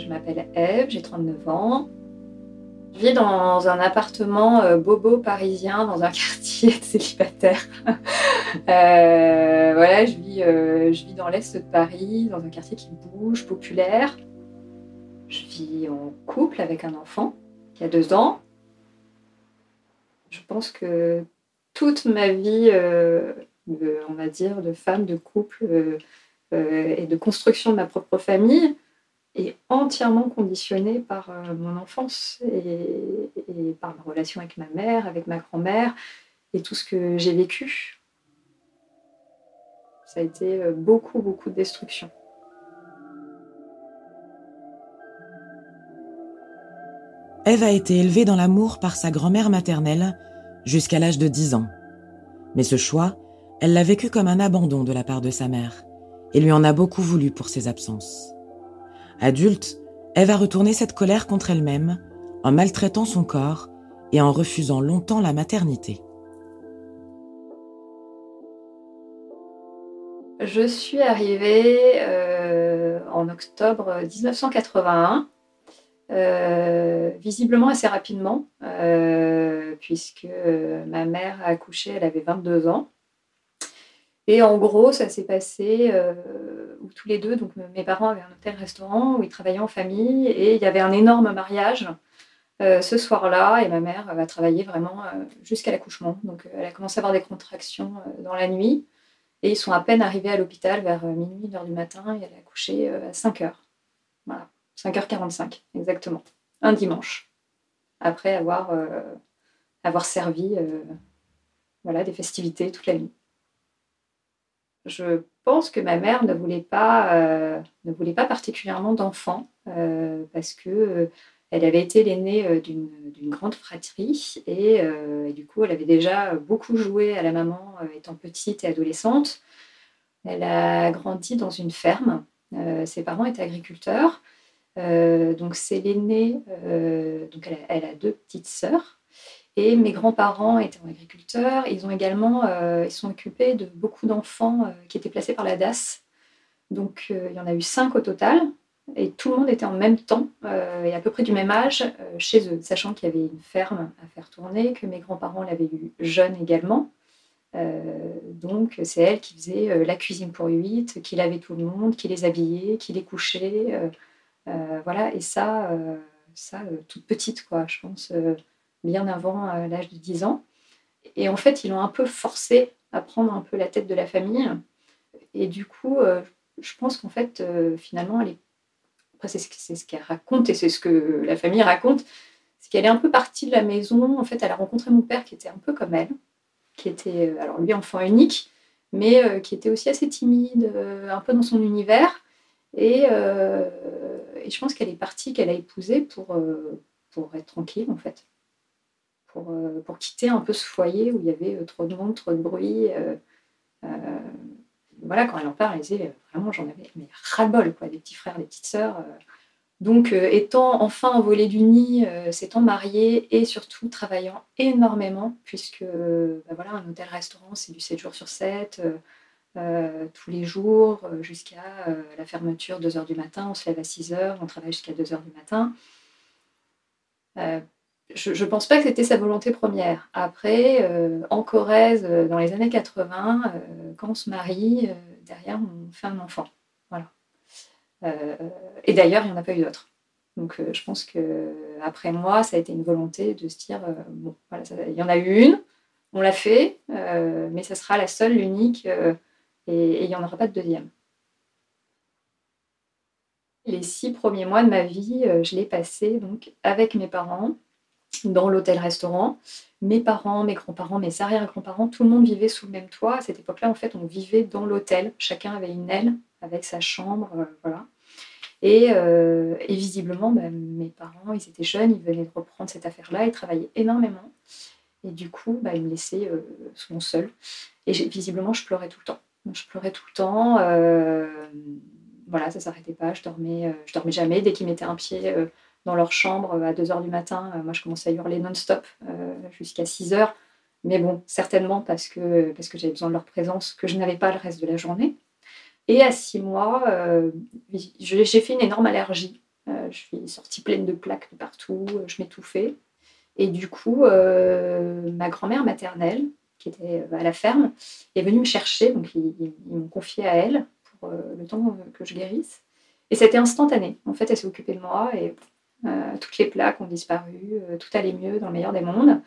je m'appelle Eve, j'ai 39 ans. Je vis dans un appartement euh, bobo parisien dans un quartier de célibataire. Euh, voilà, je vis, euh, je vis dans l'est de Paris, dans un quartier qui bouge, populaire. Je vis en couple avec un enfant qui a deux ans. Je pense que toute ma vie, on va dire, de femme, de couple et de construction de ma propre famille, est entièrement conditionnée par euh, mon enfance et, par ma relation avec ma mère, avec ma grand-mère et tout ce que j'ai vécu. Ça a été euh, beaucoup, beaucoup de destruction. Eve a été élevée dans l'amour par sa grand-mère maternelle jusqu'à l'âge de 10 ans. Mais ce choix, elle l'a vécu comme un abandon de la part de sa mère et lui en a beaucoup voulu pour ses absences. Adulte, Eve a retourné cette colère contre elle-même en maltraitant son corps et en refusant longtemps la maternité. Je suis arrivée euh, en octobre 1981, euh, visiblement assez rapidement, euh, puisque ma mère a accouché, elle avait 22 ans. Et en gros, ça s'est passé euh, tous les deux, donc mes parents avaient un hôtel-restaurant où ils travaillaient en famille et il y avait un énorme mariage euh, ce soir-là. Et ma mère va travailler vraiment euh, jusqu'à l'accouchement. Donc elle a commencé à avoir des contractions dans la nuit. Et ils sont à peine arrivés à l'hôpital vers minuit, une heure du matin. Et elle a accouché à 5 heures. Voilà, 5h45 exactement, un dimanche, après avoir, avoir servi voilà, des festivités toute la nuit. Je pense que ma mère ne voulait pas, euh, ne voulait pas particulièrement d'enfants euh, parce que euh, elle avait été l'aînée d'une grande fratrie et, du coup elle avait déjà beaucoup joué à la maman étant petite et adolescente. Elle a grandi dans une ferme. ses parents étaient agriculteurs. donc c'est l'aînée. donc elle elle a, deux petites sœurs. Et mes grands-parents étaient agriculteurs. Ils ont également, euh, ils sont occupés de beaucoup d'enfants euh, qui étaient placés par la DAS. Donc euh, il y en a eu cinq au total. Et tout le monde était en même temps et à peu près du même âge chez eux, sachant qu'il y avait une ferme à faire tourner, que mes grands-parents l'avaient eu jeune également. donc c'est elle qui faisait la cuisine pour huit, qui lavait tout le monde, qui les habillait, qui les couchait. voilà, et ça, ça toute petite, quoi, je pense bien avant euh, l'âge de 10 ans. Et en fait, ils l'ont un peu forcé à prendre un peu la tête de la famille. Et du coup, euh, je pense qu'en fait, euh, finalement, elle est... Après, c'est ce qu'elle raconte et c'est ce que la famille raconte, c'est qu'elle est un peu partie de la maison. En fait, elle a rencontré mon père qui était un peu comme elle, qui était, alors lui, enfant unique, mais qui était aussi assez timide, un peu dans son univers. Et, je pense qu'elle est partie, qu'elle a épousé pour, pour être tranquille, en fait pour, euh, pour, quitter un peu ce foyer où il y avait euh, trop de monde, trop de bruit. Euh, voilà, quand elle en parle, elle disait vraiment, j'en avais mais ras-le-bol, quoi, des petits frères, des petites sœurs. Donc, étant enfin envolée du nid, s'étant mariée et surtout travaillant énormément, puisque bah, voilà, un hôtel-restaurant, c'est du 7 jours sur 7, tous les jours, jusqu'à la fermeture, 2 h du matin, on se lève à 6 h, on travaille jusqu'à 2 h du matin je ne pense pas que c'était sa volonté première. Après, euh, en Corrèze, euh, dans les années 80, euh, quand on se marie, derrière, on fait un enfant. Voilà. et d'ailleurs, il n'y en a pas eu d'autres. Donc, je pense que après moi, ça a été une volonté de se dire bon, voilà, il y en a eu une, on l'a fait, mais ça sera la seule, l'unique, et il n'y en aura pas de deuxième. Les six premiers mois de ma vie, je l'ai passé donc avec mes parents dans l'hôtel-restaurant. Mes parents, mes grands-parents, mes arrière-grands-parents, tout le monde vivait sous le même toit. À cette époque-là, en fait, on vivait dans l'hôtel. Chacun avait une aile avec sa chambre, euh, voilà. Euh, et, visiblement, bah, mes parents, ils étaient jeunes, ils venaient de reprendre cette affaire-là, ils travaillaient énormément. Et du coup, bah, ils me laissaient euh, souvent seule. Et visiblement, je pleurais tout le temps. je pleurais tout le temps. voilà, ça s'arrêtait pas. Je dormais, je dormais jamais. Dès qu'ils mettaient un pied dans leur chambre à 2 h du matin. Euh, moi, je commençais à hurler non-stop euh, jusqu'à 6 h Mais bon, certainement parce que, parce que j'avais besoin de leur présence que je n'avais pas le reste de la journée. Et à 6 mois, euh, j'ai fait une énorme allergie je suis sortie pleine de plaques de partout, je m'étouffais. Et du coup, ma grand-mère maternelle, qui était à la ferme, est venue me chercher. Donc, ils, m'ont confié à elle pour le temps que je guérisse. Et c'était instantané. En fait, elle s'est occupée de moi et toutes les plaques ont disparu, tout allait mieux dans le meilleur des mondes.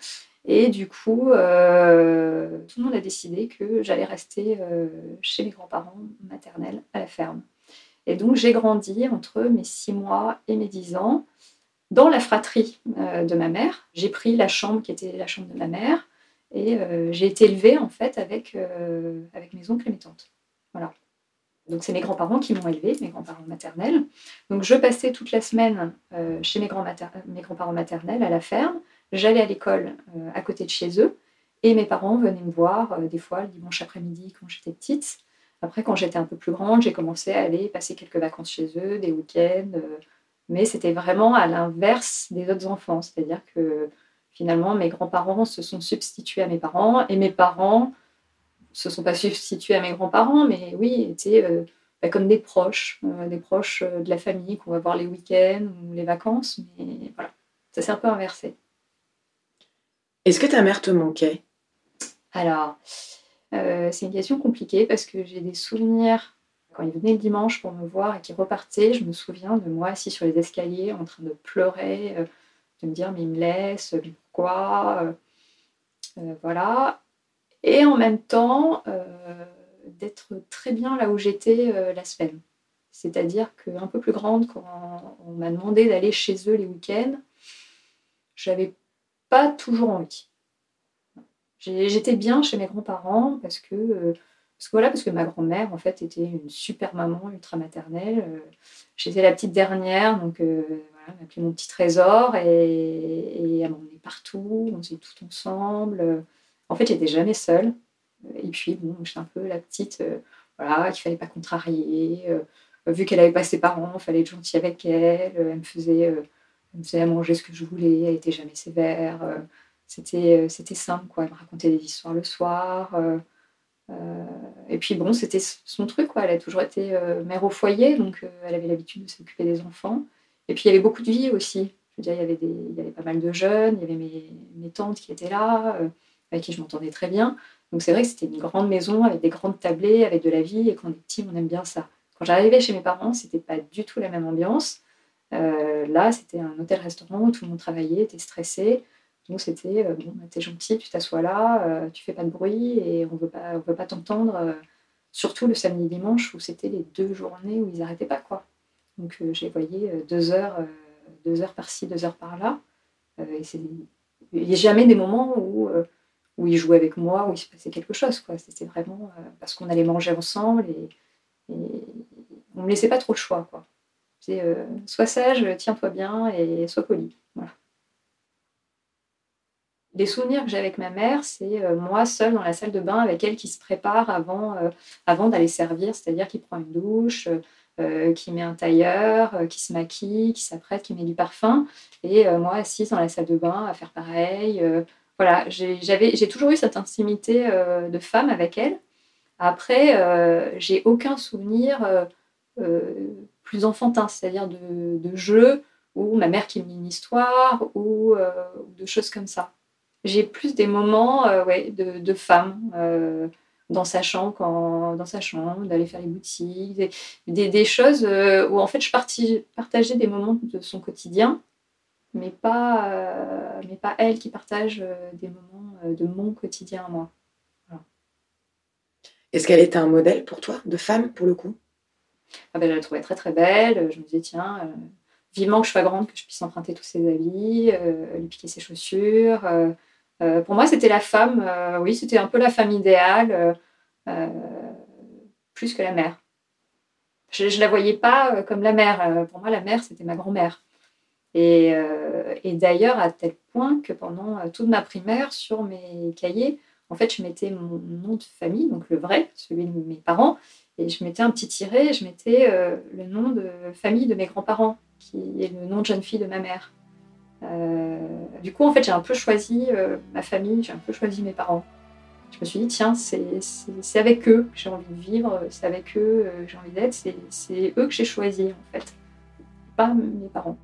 Et du coup, euh, tout le monde a décidé que j'allais rester euh, chez mes grands-parents maternels à la ferme. Et donc, j'ai grandi entre mes six mois et mes dix ans dans la fratrie euh, de ma mère. J'ai pris la chambre qui était la chambre de ma mère et j'ai été élevée en fait avec, avec mes oncles et mes tantes. Voilà. Donc, c'est mes grands-parents qui m'ont élevée, mes grands-parents maternels. Donc, je passais toute la semaine chez mes grands-parents maternels à la ferme. J'allais à l'école euh, à côté de chez eux et mes parents venaient me voir euh, des fois le dimanche après-midi quand j'étais petite. Après, quand j'étais un peu plus grande, j'ai commencé à aller passer quelques vacances chez eux, des week-ends. Euh, mais c'était vraiment à l'inverse des autres enfants. C'est-à-dire que finalement, mes grands-parents se sont substitués à mes parents et mes parents se sont pas substitués à mes grands-parents, mais oui, étaient bah, comme des proches, des proches de la famille qu'on va voir les week-ends ou les vacances. Mais voilà, ça s'est un peu inversé. Est-ce que ta mère te manquait? Alors, euh, c'est une question compliquée parce que j'ai des souvenirs quand il venait le dimanche pour me voir et qu'il repartait. Je me souviens de moi assis sur les escaliers en train de pleurer, euh, de me dire mais il me laisse, pourquoi? Euh, Voilà. Et en même temps, d'être très bien là où j'étais la semaine. C'est-à-dire qu'un peu plus grande, quand on m'a demandé d'aller chez eux les week-ends, j'avais pas toujours envie. J'étais bien chez mes grands-parents parce que, euh, parce que voilà, parce que ma grand-mère en fait était une super maman ultra maternelle. Euh, j'étais la petite dernière, donc euh, voilà, m'appelait mon petit trésor et, elle m'emmenait partout, on faisait tout ensemble. En fait, j'étais jamais seule. Et puis bon, j'étais un peu la petite, voilà, qu'il fallait pas contrarier. vu qu'elle avait pas ses parents, il fallait être gentil avec elle. Elle me faisait elle me faisait manger ce que je voulais, elle n'était jamais sévère. Euh, c'était, euh, c'était simple, quoi. Elle me racontait des histoires le soir. Euh, et puis bon, c'était son truc, quoi. Elle a toujours été mère au foyer, donc elle avait l'habitude de s'occuper des enfants. Et puis il y avait beaucoup de vie aussi. Je veux dire, il y avait, des, pas mal de jeunes, il y avait mes tantes qui étaient là, avec qui je m'entendais très bien. Donc c'est vrai que c'était une grande maison avec des grandes tablées, avec de la vie, et quand on est petit, on aime bien ça. Quand j'arrivais chez mes parents, c'était pas du tout la même ambiance. Euh, là, c'était un hôtel-restaurant où tout le monde travaillait, était stressé. Donc c'était, euh, bon, bah, t'es gentil, tu t'assois là, euh, tu fais pas de bruit et on veut pas, on veut pas t'entendre. surtout le samedi dimanche où c'était les deux journées où ils n'arrêtaient pas quoi. Donc j'ai voyé deux heures, deux heures par-ci, deux heures par-là. il n'y a jamais des moments où où ils jouaient avec moi, où il se passait quelque chose. C'était vraiment parce qu'on allait manger ensemble et, on ne me laissait pas trop le choix. Euh, sois sage, tiens-toi bien et sois poli. Voilà. Les souvenirs que j'ai avec ma mère, c'est euh, moi seule dans la salle de bain avec elle qui se prépare avant, euh, avant d'aller servir, c'est-à-dire qui prend une douche, qui met un tailleur, qui se maquille, qui s'apprête, qui met du parfum, et moi assise dans la salle de bain à faire pareil. Voilà, j'ai toujours eu cette intimité de femme avec elle. Après, j'ai aucun souvenir plus enfantin, c'est-à-dire de, jeux où ma mère qui me lit une histoire ou, euh, de choses comme ça. J'ai plus des moments euh, ouais, de, femme euh, dans sa chambre, dans sa chambre, d'aller faire les boutiques, des, des, choses où en fait je partageais des moments de son quotidien, mais pas, mais pas elle qui partage des moments de mon quotidien à moi. Est-ce qu'elle était un modèle pour toi, de femme pour le coup? Ah ben, je la trouvais très très belle. Je me disais, tiens, euh, vivement que je sois grande, que je puisse emprunter tous ses habits, euh, lui piquer ses chaussures. Euh, pour moi, c'était la femme, oui, c'était un peu la femme idéale, plus que la mère. Je ne la voyais pas comme la mère. pour moi, la mère, c'était ma grand-mère. Et, et d'ailleurs, à tel point que pendant toute ma primaire, sur mes cahiers, en fait, je mettais mon nom de famille, donc le vrai, celui de mes parents, et je mettais un petit tiret, je mettais euh, le nom de famille de mes grands-parents, qui est le nom de jeune fille de ma mère. Euh, du coup, en fait, j'ai un peu choisi euh, ma famille, j'ai un peu choisi mes parents. Je me suis dit, tiens, c'est avec eux que j'ai envie de vivre, c'est avec eux que j'ai envie d'être, c'est eux que j'ai choisi, en fait. pas mes parents.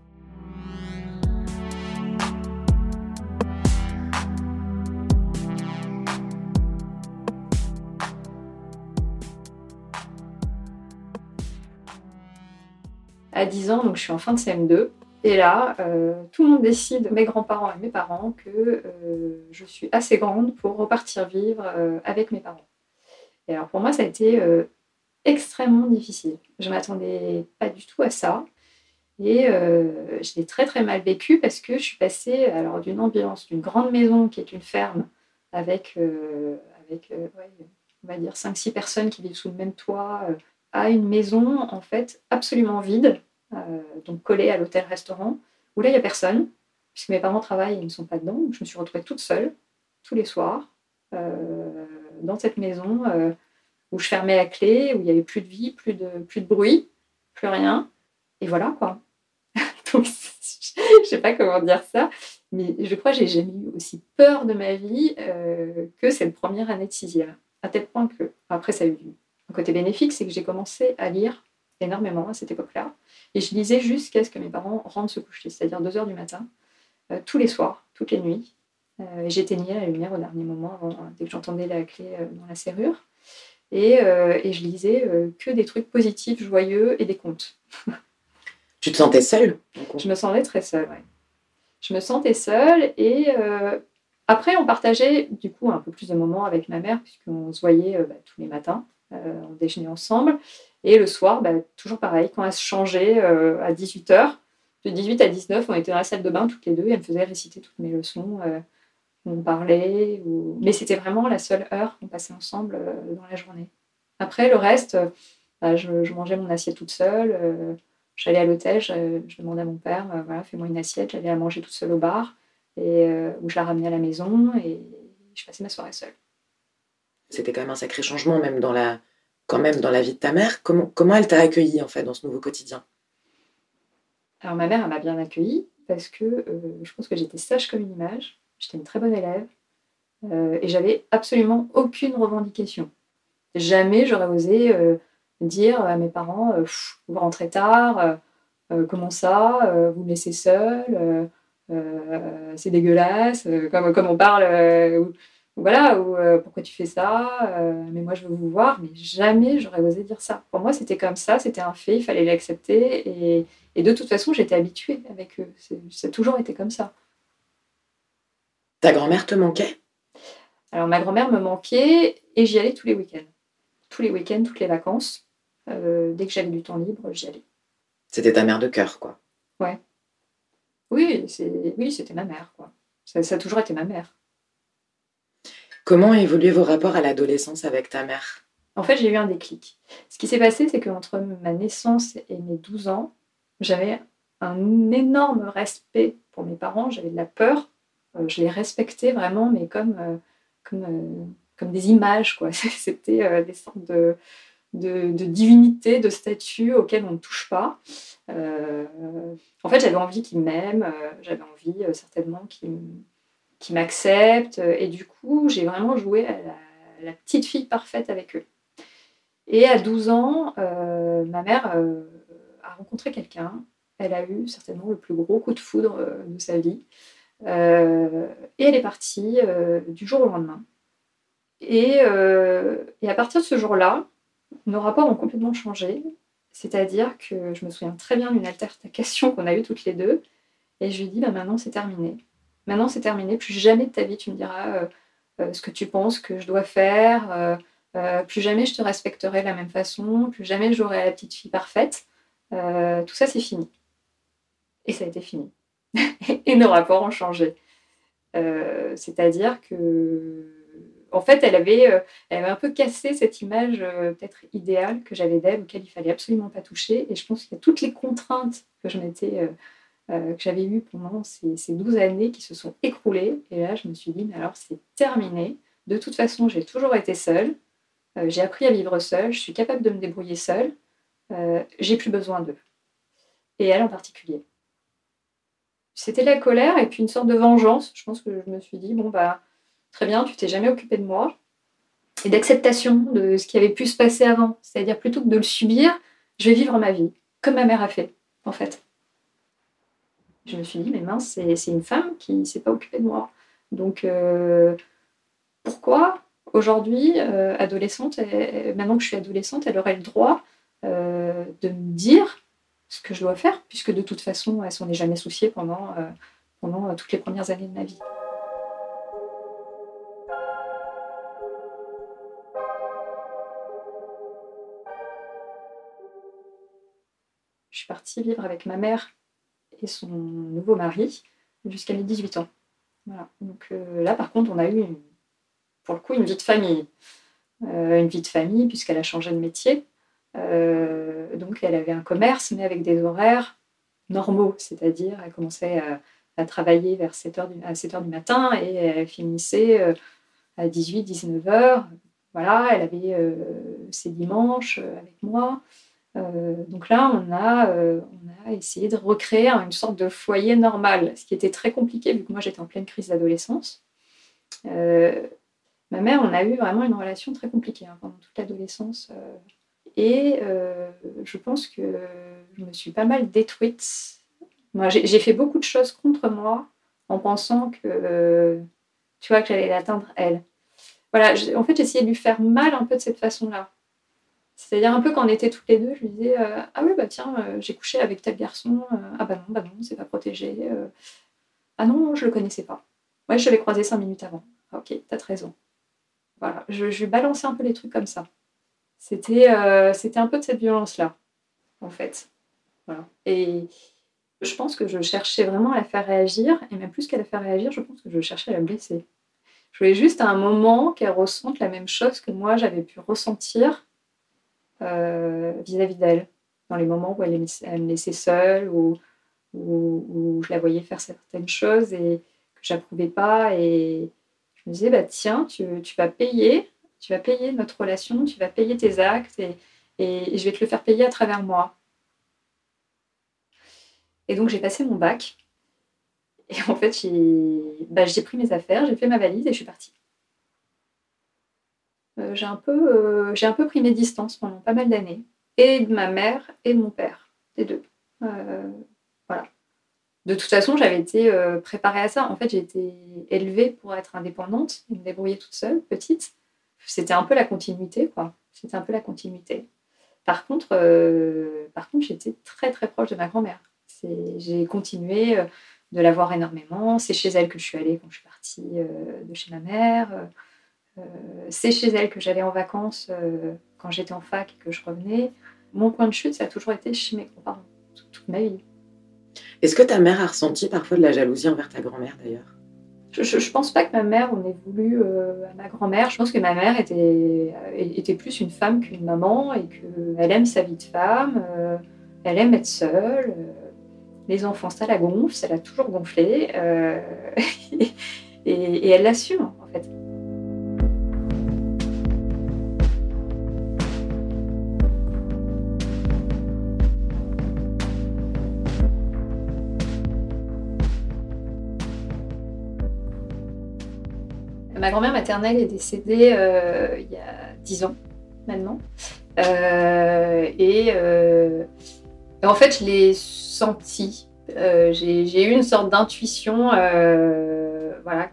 À 10 ans, donc je suis en fin de CM2. Et là, euh, tout le monde décide, mes grands-parents et mes parents, que euh, je suis assez grande pour repartir vivre euh, avec mes parents. Et alors pour moi, ça a été extrêmement difficile. Je m'attendais pas du tout à ça. Et je l'ai très très mal vécu parce que je suis passée alors d'une ambiance d'une grande maison qui est une ferme avec, on va dire 5-6 personnes qui vivent sous le même toit à une maison en fait absolument vide donc collée à l'hôtel-restaurant, où là, il n'y a personne, puisque mes parents travaillent ils ne sont pas dedans. Donc je me suis retrouvée toute seule, tous les soirs, euh, dans cette maison euh, où je fermais la clé, où il n'y avait plus de vie, plus de, plus de bruit, plus rien. Et voilà, quoi. donc, je ne sais pas comment dire ça, mais je crois que j'ai jamais eu aussi peur de ma vie que cette première année de sixième. À tel point que, après, ça a eu un côté bénéfique, c'est que j'ai commencé à lire énormément à cette époque-là. Et je lisais jusqu'à ce que mes parents rentrent se coucher, c'est-à-dire 2 heures du matin, euh, tous les soirs, toutes les nuits. Euh, et j'éteignais la lumière au dernier moment, dès que j'entendais la clé euh, dans la serrure. Et, et je lisais que des trucs positifs, joyeux et des contes. tu te sentais seule Je me sentais très seule, oui. Je me sentais seule et après, on partageait du coup un peu plus de moments avec ma mère, puisqu'on se voyait bah, tous les matins, on déjeunait ensemble. Et le soir, bah, toujours pareil, quand elle se changeait euh, à 18h, de 18 à 19, on était dans la salle de bain toutes les deux et elle me faisait réciter toutes mes leçons. Euh, on parlait, mais c'était vraiment la seule heure qu'on passait ensemble euh, dans la journée. Après, le reste, bah, je, mangeais mon assiette toute seule. J'allais à l'hôtel, je, demandais à mon père, voilà, fais-moi une assiette. J'allais à manger toute seule au bar, et, où je la ramenais à la maison et je passais ma soirée seule. C'était quand même un sacré changement, même dans la, quand même dans la vie de ta mère. Comment, elle t'a accueilli en fait dans ce nouveau quotidien? Alors ma mère, elle m'a bien accueillie parce que euh, je pense que j'étais sage comme une image, j'étais une très bonne élève euh, et j'avais absolument aucune revendication. Jamais j'aurais osé euh, dire à mes parents vous rentrez tard, comment ça, vous me laissez seule, c'est dégueulasse, comme on parle voilà, ou euh, pourquoi tu fais ça, euh, mais moi je veux vous voir, mais jamais j'aurais osé dire ça. Pour moi, c'était comme ça, c'était un fait, il fallait l'accepter, et, de toute façon, j'étais habituée avec eux. Ça a toujours été comme ça. Ta grand-mère te manquait? Alors, ma grand-mère me manquait, et j'y allais tous les week-ends. Tous les week-ends, toutes les vacances. Euh, dès que j'avais du temps libre, j'y allais. C'était ta mère de cœur, quoi. Ouais. Oui, c'était ma mère, quoi. ça a toujours été ma mère. Comment évolué vos rapports à l'adolescence avec ta mère? En fait, j'ai eu un déclic. Ce qui s'est passé, c'est qu'entre ma naissance et mes 12 ans, j'avais un énorme respect pour mes parents, j'avais de la peur, euh, je les respectais vraiment, mais comme, euh, comme, euh, comme des images. C'était des sortes de, de divinités, de statues auxquelles on ne touche pas. en fait, j'avais envie qu'ils m'aiment, j'avais envie certainement qu'ils qui m'acceptent. Et du coup, j'ai vraiment joué à la, petite fille parfaite avec eux. Et à 12 ans, euh, ma mère euh, a rencontré quelqu'un. Elle a eu certainement le plus gros coup de foudre euh, de sa vie. et elle est partie du jour au lendemain. Et, à partir de ce jour-là, nos rapports ont complètement changé. C'est-à-dire que je me souviens très bien d'une altercation qu'on a eue toutes les deux. Et je lui dit, bah, maintenant c'est terminé. Maintenant, c'est terminé. Plus jamais de ta vie, tu me diras euh, euh, ce que tu penses que je dois faire. Euh, plus jamais je te respecterai de la même façon. Plus jamais j'aurai la petite fille parfaite. tout ça, c'est fini. Et ça a été fini. et nos rapports ont changé. C'est-à-dire que, en fait, elle avait, un peu cassé cette image peut-être idéale que j'avais d'elle, auquel il fallait absolument pas toucher. Et je pense qu'il y a toutes les contraintes que je m'étais que j'avais eu pendant ces, ces 12 années qui se sont écroulées. Et là, je me suis dit, mais alors c'est terminé. De toute façon, j'ai toujours été seule. Euh, j'ai appris à vivre seule. Je suis capable de me débrouiller seule. Euh, j'ai plus besoin d'eux. Et elle en particulier. C'était la colère et puis une sorte de vengeance. Je pense que je me suis dit, bon, bah, très bien, tu t'es jamais occupé de moi. Et d'acceptation de ce qui avait pu se passer avant. C'est-à-dire, plutôt que de le subir, je vais vivre ma vie, comme ma mère a fait, en fait. Je me suis dit, mais mince, c'est une femme qui ne s'est pas occupée de moi. Donc, pourquoi aujourd'hui, adolescente, maintenant que je suis adolescente, elle aurait le droit de me dire ce que je dois faire, puisque de toute façon, elle s'en est jamais souciée pendant, pendant toutes les premières années de ma vie. je suis partie vivre avec ma mère et son nouveau mari jusqu'à mes 18 ans. Donc euh, là, par contre, on a eu, pour le coup, une vie de famille. Euh, une vie de famille, puisqu'elle a changé de métier. Euh, donc, elle avait un commerce, mais avec des horaires normaux, c'est-à-dire, elle commençait à, travailler vers 7h du, à 7 du matin et elle finissait à 18-19h. Voilà, elle avait ses dimanches avec moi. Euh, donc là, on a, euh, on a essayé de recréer une sorte de foyer normal, ce qui était très compliqué vu que moi j'étais en pleine crise d'adolescence. Euh, ma mère, on a eu vraiment une relation très compliquée hein, pendant toute l'adolescence. et je pense que je me suis pas mal détruite. Moi, j'ai fait beaucoup de choses contre moi en pensant que, tu vois, que j'allais l'atteindre elle. Voilà, en fait, j'essayais de lui faire mal un peu de cette façon-là. C'est-à-dire un peu quand on était toutes les deux, je lui disais euh, Ah oui, bah tiens, euh, j'ai couché avec tel garçon. Euh, ah bah non, bah non, c'est pas protégé. ah non, je le connaissais pas. Ouais, je l'avais croisé cinq minutes avant. Ah, ok, t'as raison. Voilà, je, je balançais un peu les trucs comme ça. C'était un peu de cette violence-là, en fait. Voilà. Et je pense que je cherchais vraiment à la faire réagir, et même plus qu'à la faire réagir, je pense que je cherchais à la blesser. Je voulais juste à un moment qu'elle ressente la même chose que moi j'avais pu ressentir vis-à-vis d'elle, dans les moments où elle, me laissait seule ou où, je la voyais faire certaines choses et que j'approuvais pas. Et je me disais, bah, tiens, tu, vas payer, tu vas payer notre relation, tu vas payer tes actes et, et je vais te le faire payer à travers moi. Et donc j'ai passé mon bac. Et en fait, j'ai bah, pris mes affaires, j'ai fait ma valise et je suis partie. Euh, j'ai un, peu, euh, j'ai un peu pris mes distances pendant pas mal d'années, et de ma mère et de mon père, des deux. Euh, voilà. De toute façon, j'avais été préparée à ça. En fait, j'ai été élevée pour être indépendante me débrouiller toute seule, petite. C'était un peu la continuité, quoi. C'était un peu la continuité. Par contre, par contre j'étais très très proche de ma grand-mère. J'ai continué de la voir énormément. C'est chez elle que je suis allée quand je suis partie de chez ma mère. Euh, c'est chez elle que j'allais en vacances euh, quand j'étais en fac et que je revenais. Mon point de chute, ça a toujours été chez mes grands-parents, toute, ma vie. Est-ce que ta mère a ressenti parfois de la jalousie envers ta grand-mère d'ailleurs? Je, ne pense pas que ma mère en ait voulu euh, à ma grand-mère. Je pense que ma mère était, était plus une femme qu'une maman et qu'elle aime sa vie de femme, elle aime être seule. les enfants, ça la gonfle, ça l'a toujours gonflé. et, et, elle l'assume en fait. Ma grand-mère maternelle est décédée euh, il y a 10 ans maintenant. Euh, euh, et, en fait, je l'ai senti. J'ai eu une sorte d'intuition voilà,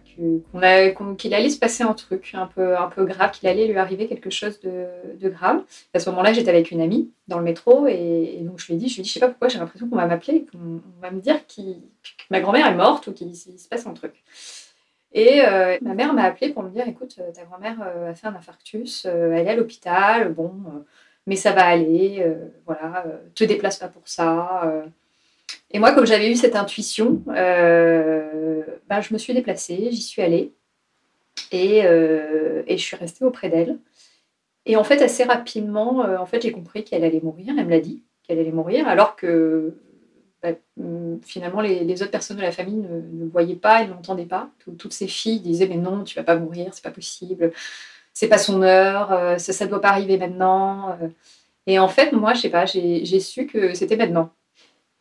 qu'il allait se passer un truc un peu, un peu grave, qu'il allait lui arriver quelque chose de, grave. À ce moment-là, j'étais avec une amie dans le métro et, donc je lui ai dit, je lui sais pas pourquoi, j'ai l'impression qu'on va m'appeler, qu'on va me dire que ma grand-mère est morte ou qu'il se passe un truc. Et euh, ma mère m'a appelé pour me dire écoute, euh, ta grand-mère euh, a fait un infarctus, elle est à l'hôpital, bon, mais ça va aller, voilà, te déplace pas pour ça. Et moi, comme j'avais eu cette intuition, ben, je me suis déplacée, j'y suis allée et, et, je suis restée auprès d'elle. Et en fait, assez rapidement, en fait, j'ai compris qu'elle allait mourir, elle me l'a dit, qu'elle allait mourir, alors que bah, hum, finalement, les, autres personnes de la famille ne, ne voyaient pas et n'entendaient pas. toutes ces filles disaient Mais non, tu vas pas mourir, c'est pas possible, c'est pas son heure, euh, ça, ne doit pas arriver maintenant. Euh. Et en fait, moi, je sais pas, j'ai su que c'était maintenant.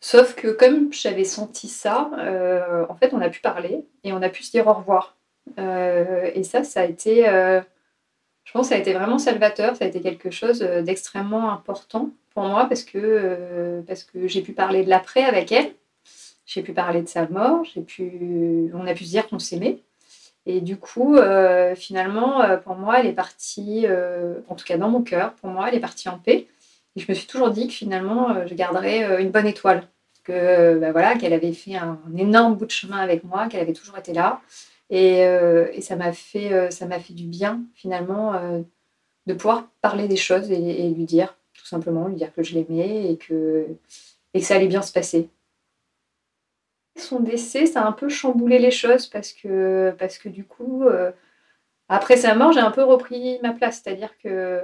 Sauf que comme j'avais senti ça, euh, en fait, on a pu parler et on a pu se dire au revoir. et ça, ça a été, je pense, ça a été vraiment salvateur. Ça a été quelque chose d'extrêmement important pour moi parce que, euh, que j'ai pu parler de l'après avec elle. j'ai pu parler de sa mort, j'ai pu, on a pu se dire qu'on s'aimait. Et du coup, euh, finalement, euh, pour moi, elle est partie, en tout cas dans mon cœur, pour moi, elle est partie en paix. Et je me suis toujours dit que finalement, je garderais une bonne étoile. Que, bah voilà, qu'elle avait fait un, énorme bout de chemin avec moi, qu'elle avait toujours été là. Et, et ça m'a fait, ça fait du bien, finalement, de pouvoir parler des choses et, lui dire, tout simplement, lui dire que je l'aimais et que, et que ça allait bien se passer. Son décès, ça a un peu chamboulé les choses parce que, parce que du coup, euh, après sa mort, j'ai un peu repris ma place. C'est-à-dire que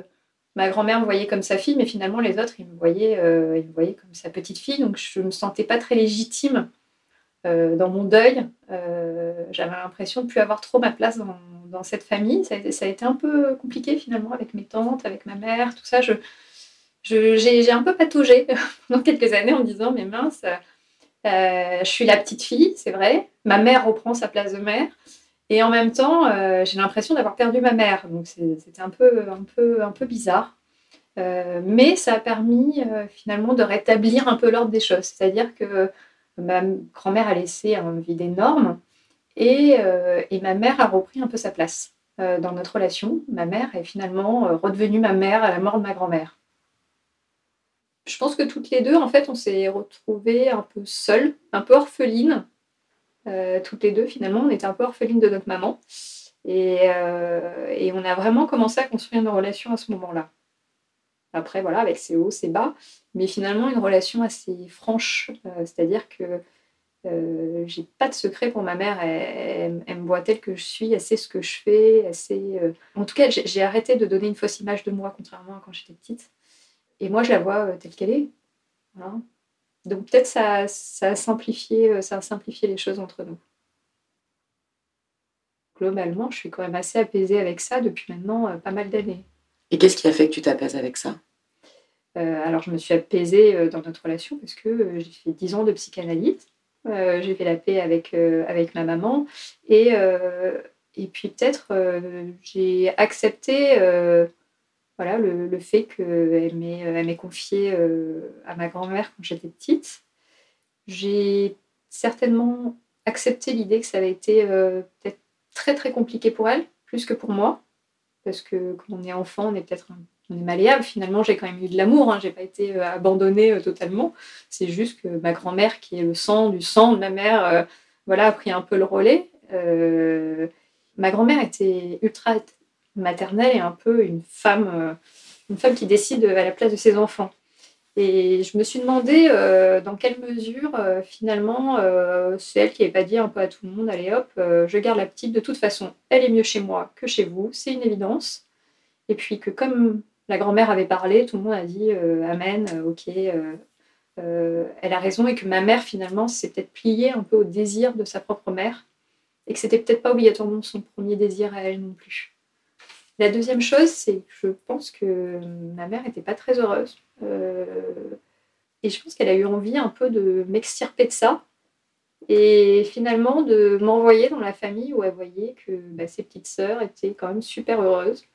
ma grand-mère me voyait comme sa fille, mais finalement, les autres, ils me voyaient, euh, ils me voyaient comme sa petite fille. Donc, je ne me sentais pas très légitime euh, dans mon deuil. J'avais l'impression de ne plus avoir trop ma place dans, dans cette famille. Ça ça a, été un peu compliqué finalement avec mes tantes, avec ma mère, tout ça. Je, j'ai un peu pataugé pendant quelques années en me disant, mais mince, euh, je suis la petite fille, c'est vrai. Ma mère reprend sa place de mère. Et en même temps, euh, j'ai l'impression d'avoir perdu ma mère. Donc c'était un peu, bizarre. Euh, mais ça a permis finalement de rétablir un peu l'ordre des choses. C'est-à-dire que ma grand-mère a laissé un vide énorme et, ma mère a repris un peu sa place dans notre relation. Ma mère est finalement redevenue ma mère à la mort de ma grand-mère je pense que toutes les deux, en fait, on s'est retrouvées un peu seules, un peu orphelines. Euh, toutes les deux, finalement, on était un peu orphelines de notre maman. Euh, et, on a vraiment commencé à construire une relation à ce moment-là. Après, voilà, avec ses hauts, ses bas, mais finalement une relation assez franche. Euh, c'est-à-dire que j'ai pas de secret pour ma mère. Elle, me voit telle que je suis, elle sait ce que je fais. En tout cas, j'ai arrêté de donner une fausse image de moi, contrairement à quand j'étais petite. Et moi, je la vois euh, telle qu'elle est. Donc peut-être ça, ça, a simplifié, euh, ça a simplifié les choses entre nous. Globalement, je suis quand même assez apaisée avec ça depuis maintenant euh, pas mal d'années. Et qu'est-ce qui a fait que tu t'apaises avec ça? Alors, je me suis apaisée dans notre relation parce que j'ai fait 10 ans de psychanalyse. j'ai fait la paix avec, avec ma maman. Et, et puis peut-être j'ai accepté voilà, le, fait qu'elle m'ait confiée euh, à ma grand-mère quand j'étais petite. J'ai certainement accepté l'idée que ça avait été euh, peut-être très très compliqué pour elle, plus que pour moi, parce que quand on est enfant, on est peut-être on est malléable. Finalement, j'ai quand même eu de l'amour, hein. j'ai pas été euh, abandonnée totalement. C'est juste que ma grand-mère, qui est le sang du sang de ma mère, voilà, a pris un peu le relais. ma grand-mère était ultra maternelle et un peu une femme, euh, une femme qui décide à la place de ses enfants. Et je me suis demandé euh, dans quelle mesure, euh, finalement, c'est elle qui n'avait pas dit un peu à tout le monde, allez hop, je garde la petite, de toute façon, elle est mieux chez moi que chez vous, c'est une évidence. Et puis que comme la grand-mère avait parlé, tout le monde a dit, amen, ok, elle a raison, et que ma mère, finalement, s'est peut-être pliée un peu au désir de sa propre mère, et que c'était peut-être pas obligatoirement son premier désir à elle non plus. La deuxième chose, c'est que je pense que ma mère n'était pas très heureuse. Euh, et je pense qu'elle a eu envie un peu de m'extirper de ça. Et finalement, de m'envoyer dans la famille où elle voyait que bah, ses petites sœurs étaient quand même super heureuses,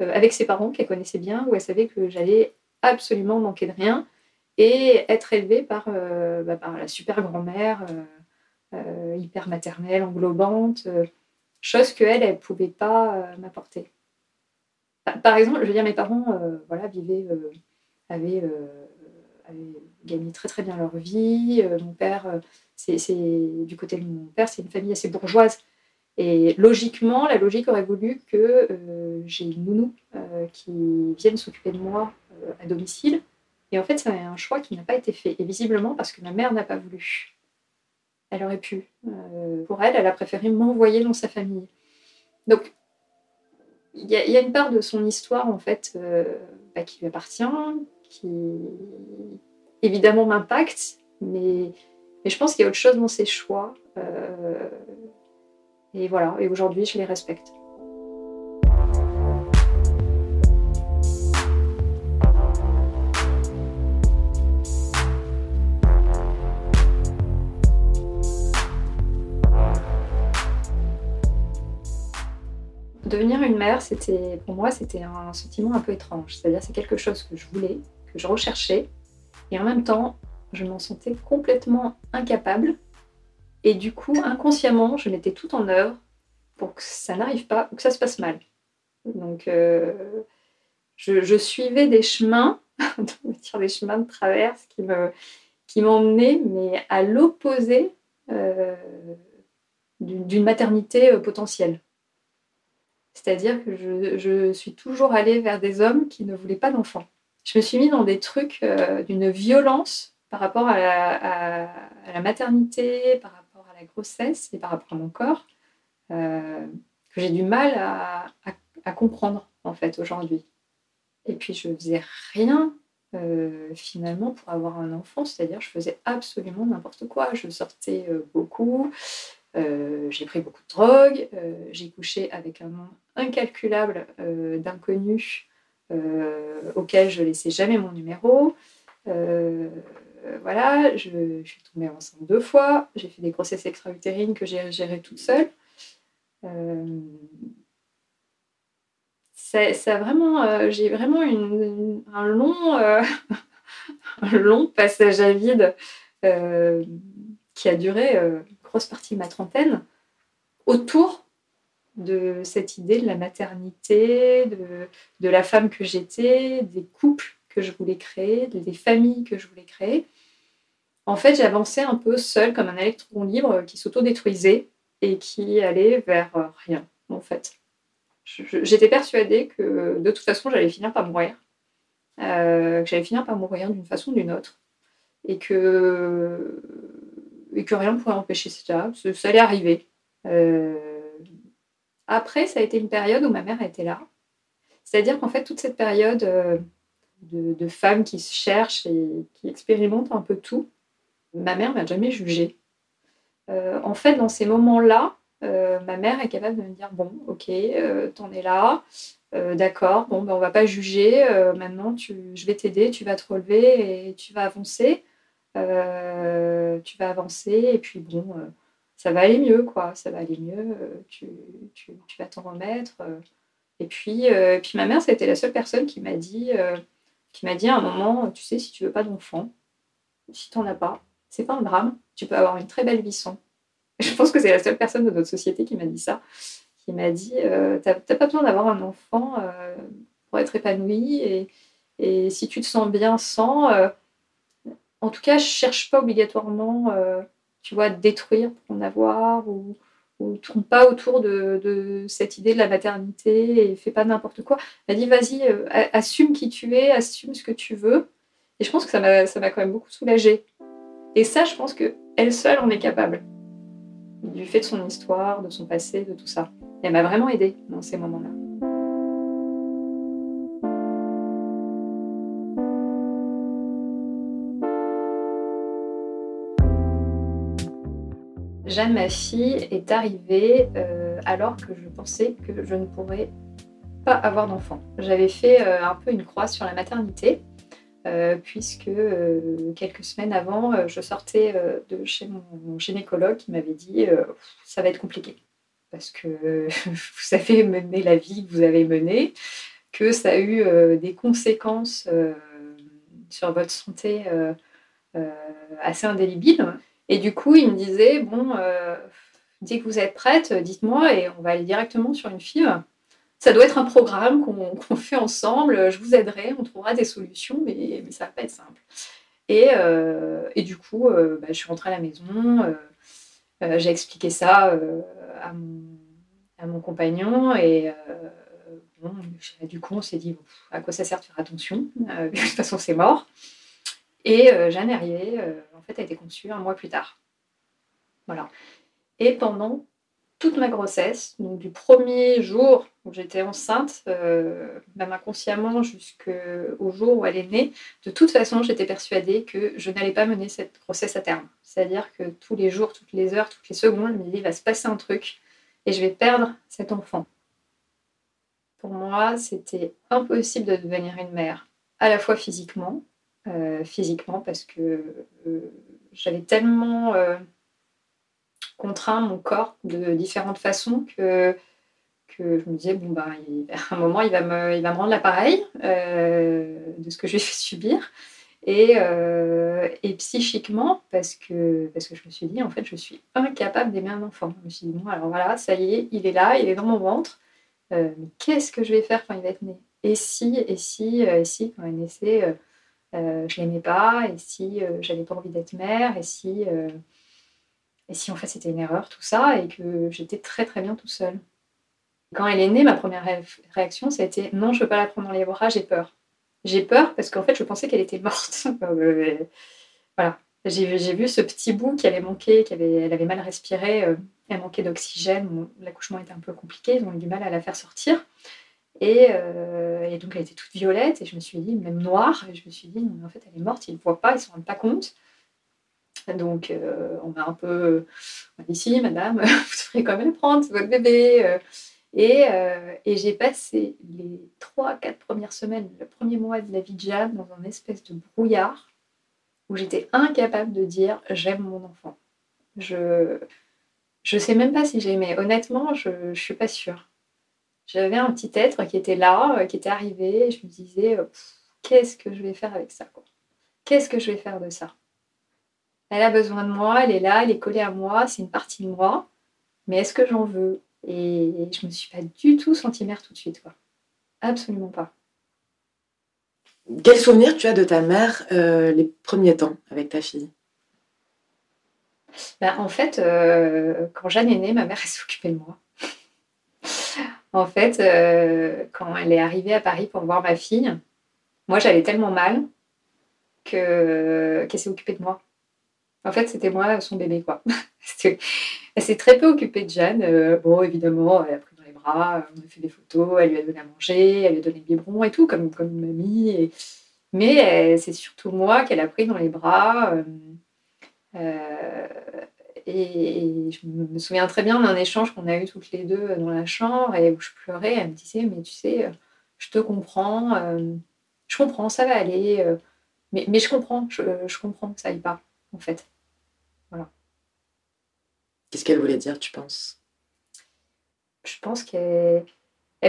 euh, avec ses parents qu'elle connaissait bien, où elle savait que j'allais absolument manquer de rien et être élevée par, euh, bah, la super grand-mère, hyper maternelle, englobante, chose qu'elle, elle ne pouvait pas m'apporter. Par exemple, je veux dire, mes parents euh, voilà, vivaient, euh, avaient, euh, avaient, gagné très très bien leur vie. mon père, c'est du côté de mon père, c'est une famille assez bourgeoise. Et logiquement, la logique aurait voulu que j'ai une nounou qui vienne s'occuper de moi à domicile. Et en fait, c'est un choix qui n'a pas été fait. Et visiblement, parce que ma mère n'a pas voulu. Elle aurait pu. pour elle, elle a préféré m'envoyer dans sa famille. Donc, il y, a une part de son histoire en fait euh, bah, qui lui appartient, qui évidemment m'impacte, mais, je pense qu'il y a autre chose dans ses choix. Euh, et voilà, et aujourd'hui je les respecte. Devenir une mère, c'était pour moi, c'était un sentiment un peu étrange. C'est-à-dire, c'est quelque chose que je voulais, que je recherchais, et en même temps, je m'en sentais complètement incapable Et du coup, inconsciemment, je mettais tout en œuvre pour que ça n'arrive pas ou que ça se passe mal. Donc, euh, je, suivais des chemins, des chemins de traverse qui me m'emmenaient, mais à l'opposé euh, d'une maternité euh, potentielle. C'est-à-dire que je, suis toujours allée vers des hommes qui ne voulaient pas d'enfants. Je me suis mis dans des trucs d'une violence par rapport à la, maternité, par rapport à la grossesse et par rapport à mon corps, que j'ai du mal à, comprendre en fait aujourd'hui. Et puis je faisais rien euh, finalement pour avoir un enfant, c'est-à-dire je faisais absolument n'importe quoi. Je sortais euh, beaucoup, euh, j'ai pris beaucoup de drogue, j'ai couché avec un nombre incalculable d'inconnus auxquels je laissais jamais mon numéro. voilà, je, suis tombée enceinte deux fois, j'ai fait des grossesses extra-utérines que j'ai gérées toute seule vraiment, euh, j'ai vraiment un, long, euh, long passage à vide euh, qui a duré une partie de ma trentaine autour de cette idée de la maternité, de, de la femme que j'étais, des couples que je voulais créer, des familles que je voulais créer. En fait, j'avançais un peu seule comme un électron libre qui s'autodétruisait et qui allait vers rien, en fait j'étais persuadée que de toute façon, j'allais finir par mourir. Euh, que j'allais finir par mourir d'une façon ou d'une autre. Et que, et que rien ne pourrait empêcher ça. Ça allait arriver. Euh, après, ça a été une période où ma mère était là. C'est-à-dire qu'en fait, toute cette période euh, de, de, femmes qui se cherchent et qui expérimentent un peu tout, ma mère m'a jamais jugée. en fait, dans ces moments-là, euh, ma mère est capable de me dire bon, ok, euh, t'en es là, euh, d'accord, bon, ben, on va pas juger, maintenant je vais t'aider, tu vas te relever et tu vas avancer. Tu vas avancer et puis bon, ça va aller mieux, quoi, ça va aller mieux, tu, vas t'en remettre. Et puis, puis ma mère, c'était la seule personne qui m'a dit, qui m'a dit à un moment, tu sais, si tu veux pas d'enfant, si t'en as pas, c'est pas un drame, tu peux avoir une très belle vie sans. Je pense que c'est la seule personne de notre société qui m'a dit ça, qui m'a dit euh, T'as pas besoin d'avoir un enfant euh, pour être épanoui, et, et, si tu te sens bien sans, euh, en tout cas, je cherche pas obligatoirement, tu vois, détruire pour en avoir, ou, ou tourne pas autour de, cette idée de la maternité et fais pas n'importe quoi. Elle dit Vas-y, assume qui tu es, assume ce que tu veux. Et je pense que ça m'a quand même beaucoup soulagée. Et ça, je pense qu'elle seule en est capable du fait de son histoire, de son passé, de tout ça. Elle m'a vraiment aidée dans ces moments-là. Jeanne, ma fille, est arrivée euh, alors que je pensais que je ne pourrais pas avoir d'enfant. J'avais fait euh, un peu une croix sur la maternité euh, puisque quelques semaines avant, je sortais de chez mon, gynécologue qui m'avait dit ça va être compliqué parce que vous avez mené la vie que vous avez menée, que ça a eu des conséquences sur votre santé assez indélébiles. Et du coup, il me disait bon, dès que vous êtes prête, dites-moi et on va aller directement sur une fille ça doit être un programme qu'on fait ensemble. Je vous aiderai, on trouvera des solutions, mais, mais ça va pas être simple. Et, euh, du coup, euh, bah, je suis rentrée à la maison, euh, j'ai expliqué ça à mon, à, mon, compagnon et bon, du coup, on s'est dit à quoi ça sert de faire attention De toute façon, c'est mort. Et Jeanne Herrier, en fait, a été conçue un mois plus tard. Voilà. Et pendant toute ma grossesse, donc du premier jour où j'étais enceinte, euh, même inconsciemment jusqu'au jour où elle est née, de toute façon, j'étais persuadée que je n'allais pas mener cette grossesse à terme. C'est-à-dire que tous les jours, toutes les heures, toutes les secondes, me il va se passer un truc et je vais perdre cet enfant. Pour moi, c'était impossible de devenir une mère, à la fois physiquement, euh, physiquement parce que euh, j'avais tellement contraint mon corps de différentes façons que, je me disais, bon, bah, à un moment, il va me, il va me rendre l'appareil euh, de ce que je vais subir. Et, euh, et, psychiquement, parce que, parce que je me suis dit, en fait, je suis incapable d'aimer un enfant. Je me suis dit, bon, alors voilà, ça y est, il est là, il est dans mon ventre. Euh, mais qu'est-ce que je vais faire quand il va être né? Et si, et si, et si, quand il naissait, euh, je l'aimais pas Et si j'avais pas envie d'être mère Et si, et si en fait c'était une erreur, tout ça, et que j'étais très très bien tout seul quand elle est née, ma première réaction, ça a été non, je veux pas la prendre dans les bras, j'ai peur. J'ai peur parce qu'en fait, je pensais qu'elle était morte. voilà. J'ai vu ce petit bout qui avait manqué, qui avait, elle avait mal respiré, euh, elle manquait d'oxygène. L'accouchement était un peu compliqué, ils ont eu du mal à la faire sortir. Euh, et, donc, elle était toute violette, et je me suis dit, même noire, et je me suis dit, non, en fait, elle est morte, ils ne voient pas, ils ne se rendent pas compte. Donc, euh, on m'a un peu. On dit, si, madame, vous devrez quand même prendre, votre bébé. Euh, et, j'ai passé les trois, quatre premières semaines, le premier mois de la vie de Jeanne, dans un espèce de brouillard où j'étais incapable de dire j'aime mon enfant. Je je sais même pas si j'aimais. Honnêtement, je ne suis pas sûre. J'avais un petit être qui était là, euh, qui était arrivé, et je me disais euh, qu'est-ce que je vais faire avec ça Qu'est-ce que je vais faire de ça? Elle a besoin de moi, elle est là, elle est collée à moi, c'est une partie de moi, mais est-ce que j'en veux? Et je me suis pas du tout sentie mère tout de suite, quoi. Absolument pas. Quel souvenir tu as de ta mère euh, les premiers temps avec ta fille? Ben, En fait, euh, quand Jeanne est née, ma mère, s'occupait de moi. En fait, euh, quand elle est arrivée à Paris pour voir ma fille, moi, j'allais tellement mal que qu'elle s'est occupée de moi. En fait, c'était moi son bébé, quoi. Elle s'est très peu occupée de Jeanne. Euh, bon, évidemment, elle a pris dans les bras, on a fait des photos, elle lui a donné à manger, elle lui a donné le biberon et tout, comme, mamie. Mais c'est surtout moi qu'elle a pris dans les bras. Euh, euh, et, je me souviens très bien d'un échange qu'on a eu toutes les deux dans la chambre et où je pleurais. Elle me disait, mais tu sais, je te comprends, je comprends, ça va aller. mais, mais je comprends, je, je comprends que ça aille pas, en fait. Voilà. Qu'est-ce qu'elle voulait dire, tu penses? Je pense qu'elle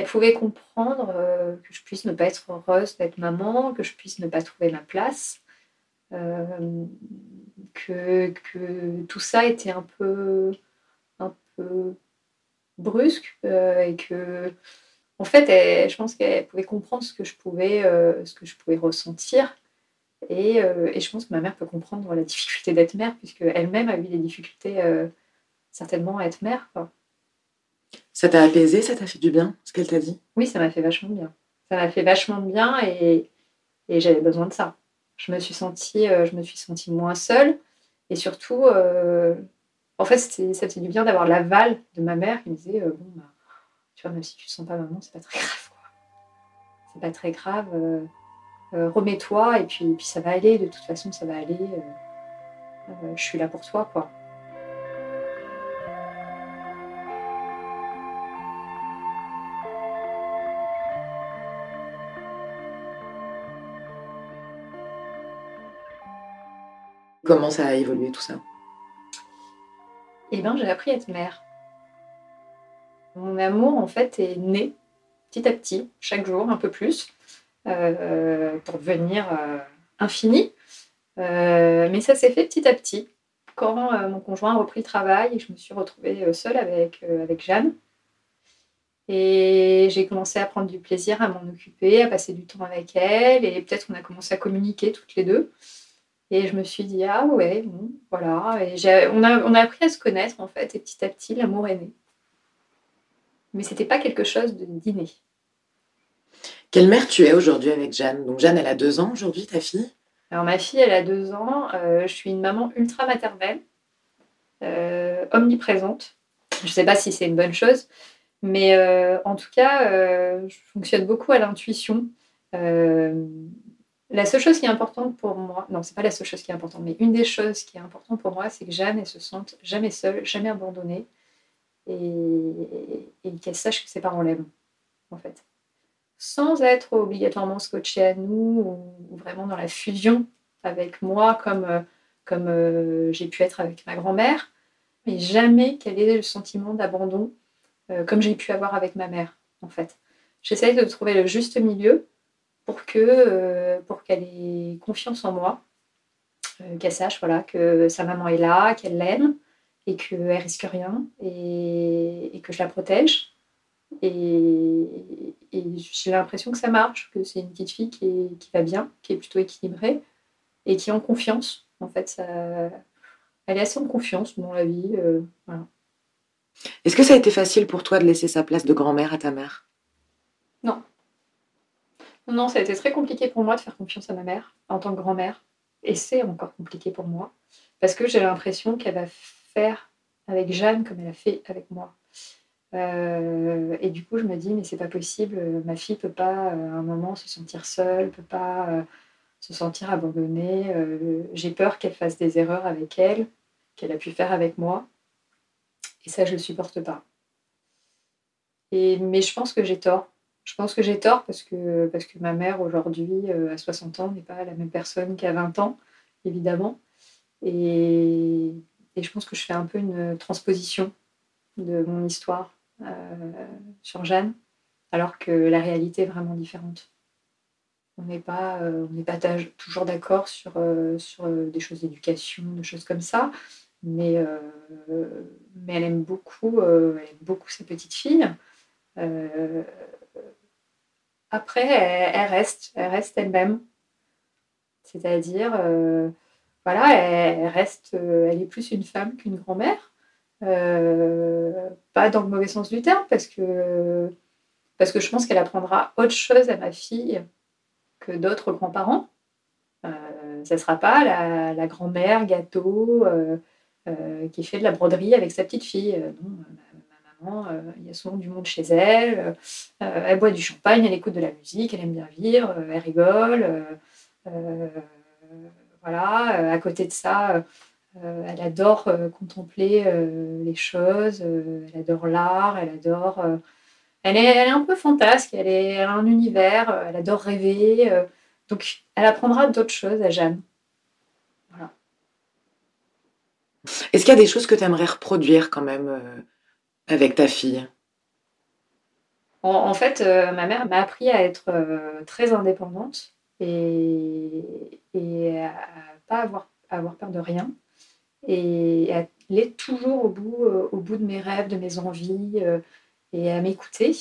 pouvait comprendre euh, que je puisse ne pas être heureuse d'être maman, que je puisse ne pas trouver ma place, euh, que, tout ça était un peu, un peu brusque euh, et que, en fait, je pense qu'elle pouvait comprendre ce que je pouvais, ce que je pouvais ressentir. Et, et, je pense que ma mère peut comprendre la difficulté d'être mère, puisque elle-même a eu des difficultés certainement être mère. Ça t'a apaisé, ça t'a fait du bien, ce qu'elle t'a dit? Oui, ça m'a fait vachement bien. Ça m'a fait vachement bien et, et j'avais besoin de ça. Je me suis sentie, euh, je me suis sentie moins seule et surtout, euh, en fait, ça faisait du bien d'avoir l'aval de ma mère qui me disait euh, bon bah, tu vois, même si tu te sens pas maman, c'est pas très grave. C'est pas très grave. remets-toi et puis, puis ça va aller. De toute façon, ça va aller. je suis là pour toi, quoi. Comment ça a évolué tout ça Eh bien, j'ai appris à être mère. Mon amour, en fait, est né petit à petit, chaque jour, un peu plus, euh, pour devenir euh, infini. Euh, mais ça s'est fait petit à petit. Quand mon conjoint a repris le travail, je me suis retrouvée seule avec, avec Jeanne. Et j'ai commencé à prendre du plaisir à m'en occuper, à passer du temps avec elle. Et peut-être qu'on a commencé à communiquer toutes les deux. Et je me suis dit, ah ouais, bon, voilà. Et on, a, on a appris à se connaître, en fait, et petit à petit, l'amour est né. Mais c'était pas quelque chose de dîner. Quelle mère tu es aujourd'hui avec Jeanne? Donc Jeanne, elle a deux ans aujourd'hui, ta fille? Alors ma fille, elle a deux ans. Euh, je suis une maman ultra maternelle, euh, omniprésente. Je ne sais pas si c'est une bonne chose, mais euh, en tout cas, je fonctionne beaucoup à l'intuition. La seule chose qui est importante pour moi, non, c'est pas la seule chose qui est importante, mais une des choses qui est importante pour moi, c'est que Jeanne, elle se sente jamais seule, jamais abandonnée, et, qu'elle sache que ses parents l'aiment, en fait. Sans être obligatoirement scotchée à nous, ou, vraiment dans la fusion avec moi, comme, comme euh, j'ai pu être avec ma grand-mère, mais jamais qu'elle ait le sentiment d'abandon, euh, comme j'ai pu avoir avec ma mère, en fait. J'essaye de trouver le juste milieu, pour que pour qu'elle ait confiance en moi, qu'elle sache voilà que sa maman est là, qu'elle l'aime et qu'elle risque rien et, que je la protège. Et, j'ai l'impression que ça marche, que c'est une petite fille qui, va bien, qui est plutôt équilibrée et qui est en confiance. En fait, elle est assez en confiance dans la vie. Euh, Est-ce que ça a été facile pour toi de laisser sa place de grand-mère à ta mère? Non, ça a été très compliqué pour moi de faire confiance à ma mère en tant que grand-mère. Et c'est encore compliqué pour moi. Parce que j'ai l'impression qu'elle va faire avec Jeanne comme elle a fait avec moi. Euh, et du coup, je me dis, mais c'est pas possible, ma fille peut pas à un moment se sentir seule, peut pas euh, se sentir abandonnée. Euh, j'ai peur qu'elle fasse des erreurs avec elle, qu'elle a pu faire avec moi. Et ça, je le supporte pas. Et, mais je pense que j'ai tort. Je pense que j'ai tort parce que, parce que ma mère, aujourd'hui, à 60 ans, n'est pas la même personne qu'à 20 ans, évidemment. Et, et, je pense que je fais un peu une transposition de mon histoire euh, sur Jeanne, alors que la réalité est vraiment différente on n'est pas, euh, on pas toujours d'accord sur, euh, sur euh, des choses d'éducation, des choses comme ça. Mais, mais elle aime beaucoup, elle aime beaucoup sa petite fille. Après, elle, reste, elle reste elle-même. C'est-à-dire, voilà, elle, reste, elle est plus une femme qu'une grand-mère. pas dans le mauvais sens du terme, parce que, parce que je pense qu'elle apprendra autre chose à ma fille que d'autres grands-parents. Euh, ça ne sera pas la, grand-mère gâteau euh, euh, qui fait de la broderie avec sa petite fille. Ma, maman, il y a souvent du monde chez elle. elle boit du champagne, elle écoute de la musique, elle aime bien vivre, elle rigole. voilà, à côté de ça, elle adore contempler les choses, elle adore l'art, elle adore elle est, un peu fantasque, elle, est, a un univers, euh, elle adore rêver. Euh, donc, elle apprendra d'autres choses à Jeanne. Voilà. Est-ce qu'il y a des choses que tu aimerais reproduire quand même euh, avec ta fille? En, fait, ma mère m'a appris à être très indépendante et, et à pas avoir, avoir peur de rien et à aller toujours au bout, au bout de mes rêves, de mes envies et à m'écouter.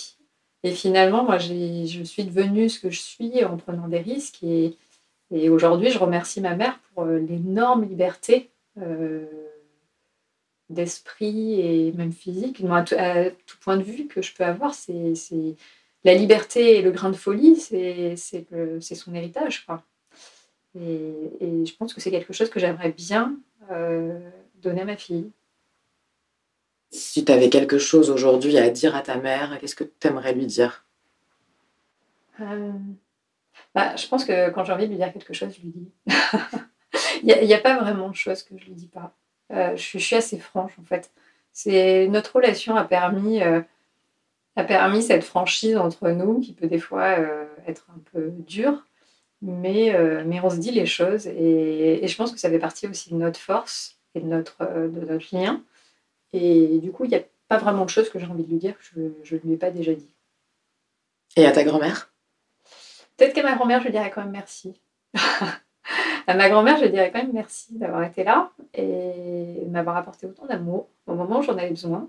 Et finalement, moi, je suis devenue ce que je suis en prenant des risques. Et, et aujourd'hui, je remercie ma mère pour euh, l'énorme liberté euh, d'esprit et même physique, à, tout, point de vue que je peux avoir. C'est la liberté et le grain de folie, c'est son héritage. Quoi. Et, et, je pense que c'est quelque chose que j'aimerais bien euh, donner à ma fille. Si tu avais quelque chose aujourd'hui à dire à ta mère, qu'est-ce que tu aimerais lui dire? Euh, bah, Je pense que quand j'ai envie de lui dire quelque chose, je lui dis. Il n'y a, pas vraiment de choses que je lui dis pas. Euh, je, suis, assez franche en fait. C'est notre relation a permis, euh, a permis cette franchise entre nous qui peut des fois être un peu dure, mais, mais on se dit les choses et, et, je pense que ça fait partie aussi de notre force et de notre, de notre lien. Et du coup, il n'y a pas vraiment de choses que j'ai envie de lui dire que je ne lui ai pas déjà dit. Et à ta grand-mère? Peut-être qu'à ma grand-mère, je lui dirais quand même merci. à ma grand-mère, je dirais quand même merci d'avoir été là et m'avoir apporté autant d'amour au moment où j'en avais besoin.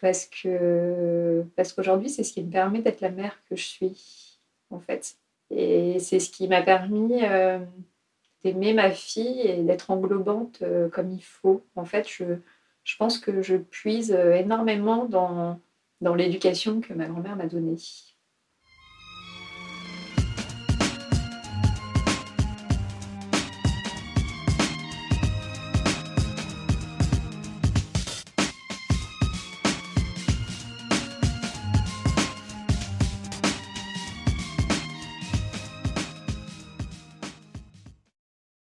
Parce que parce qu'aujourd'hui, c'est ce qui me permet d'être la mère que je suis, en fait. Et c'est ce qui m'a permis euh, d'aimer ma fille et d'être englobante euh, comme il faut. En fait, je, je pense que je puise euh, énormément dans, dans l'éducation que ma grand-mère m'a donnée.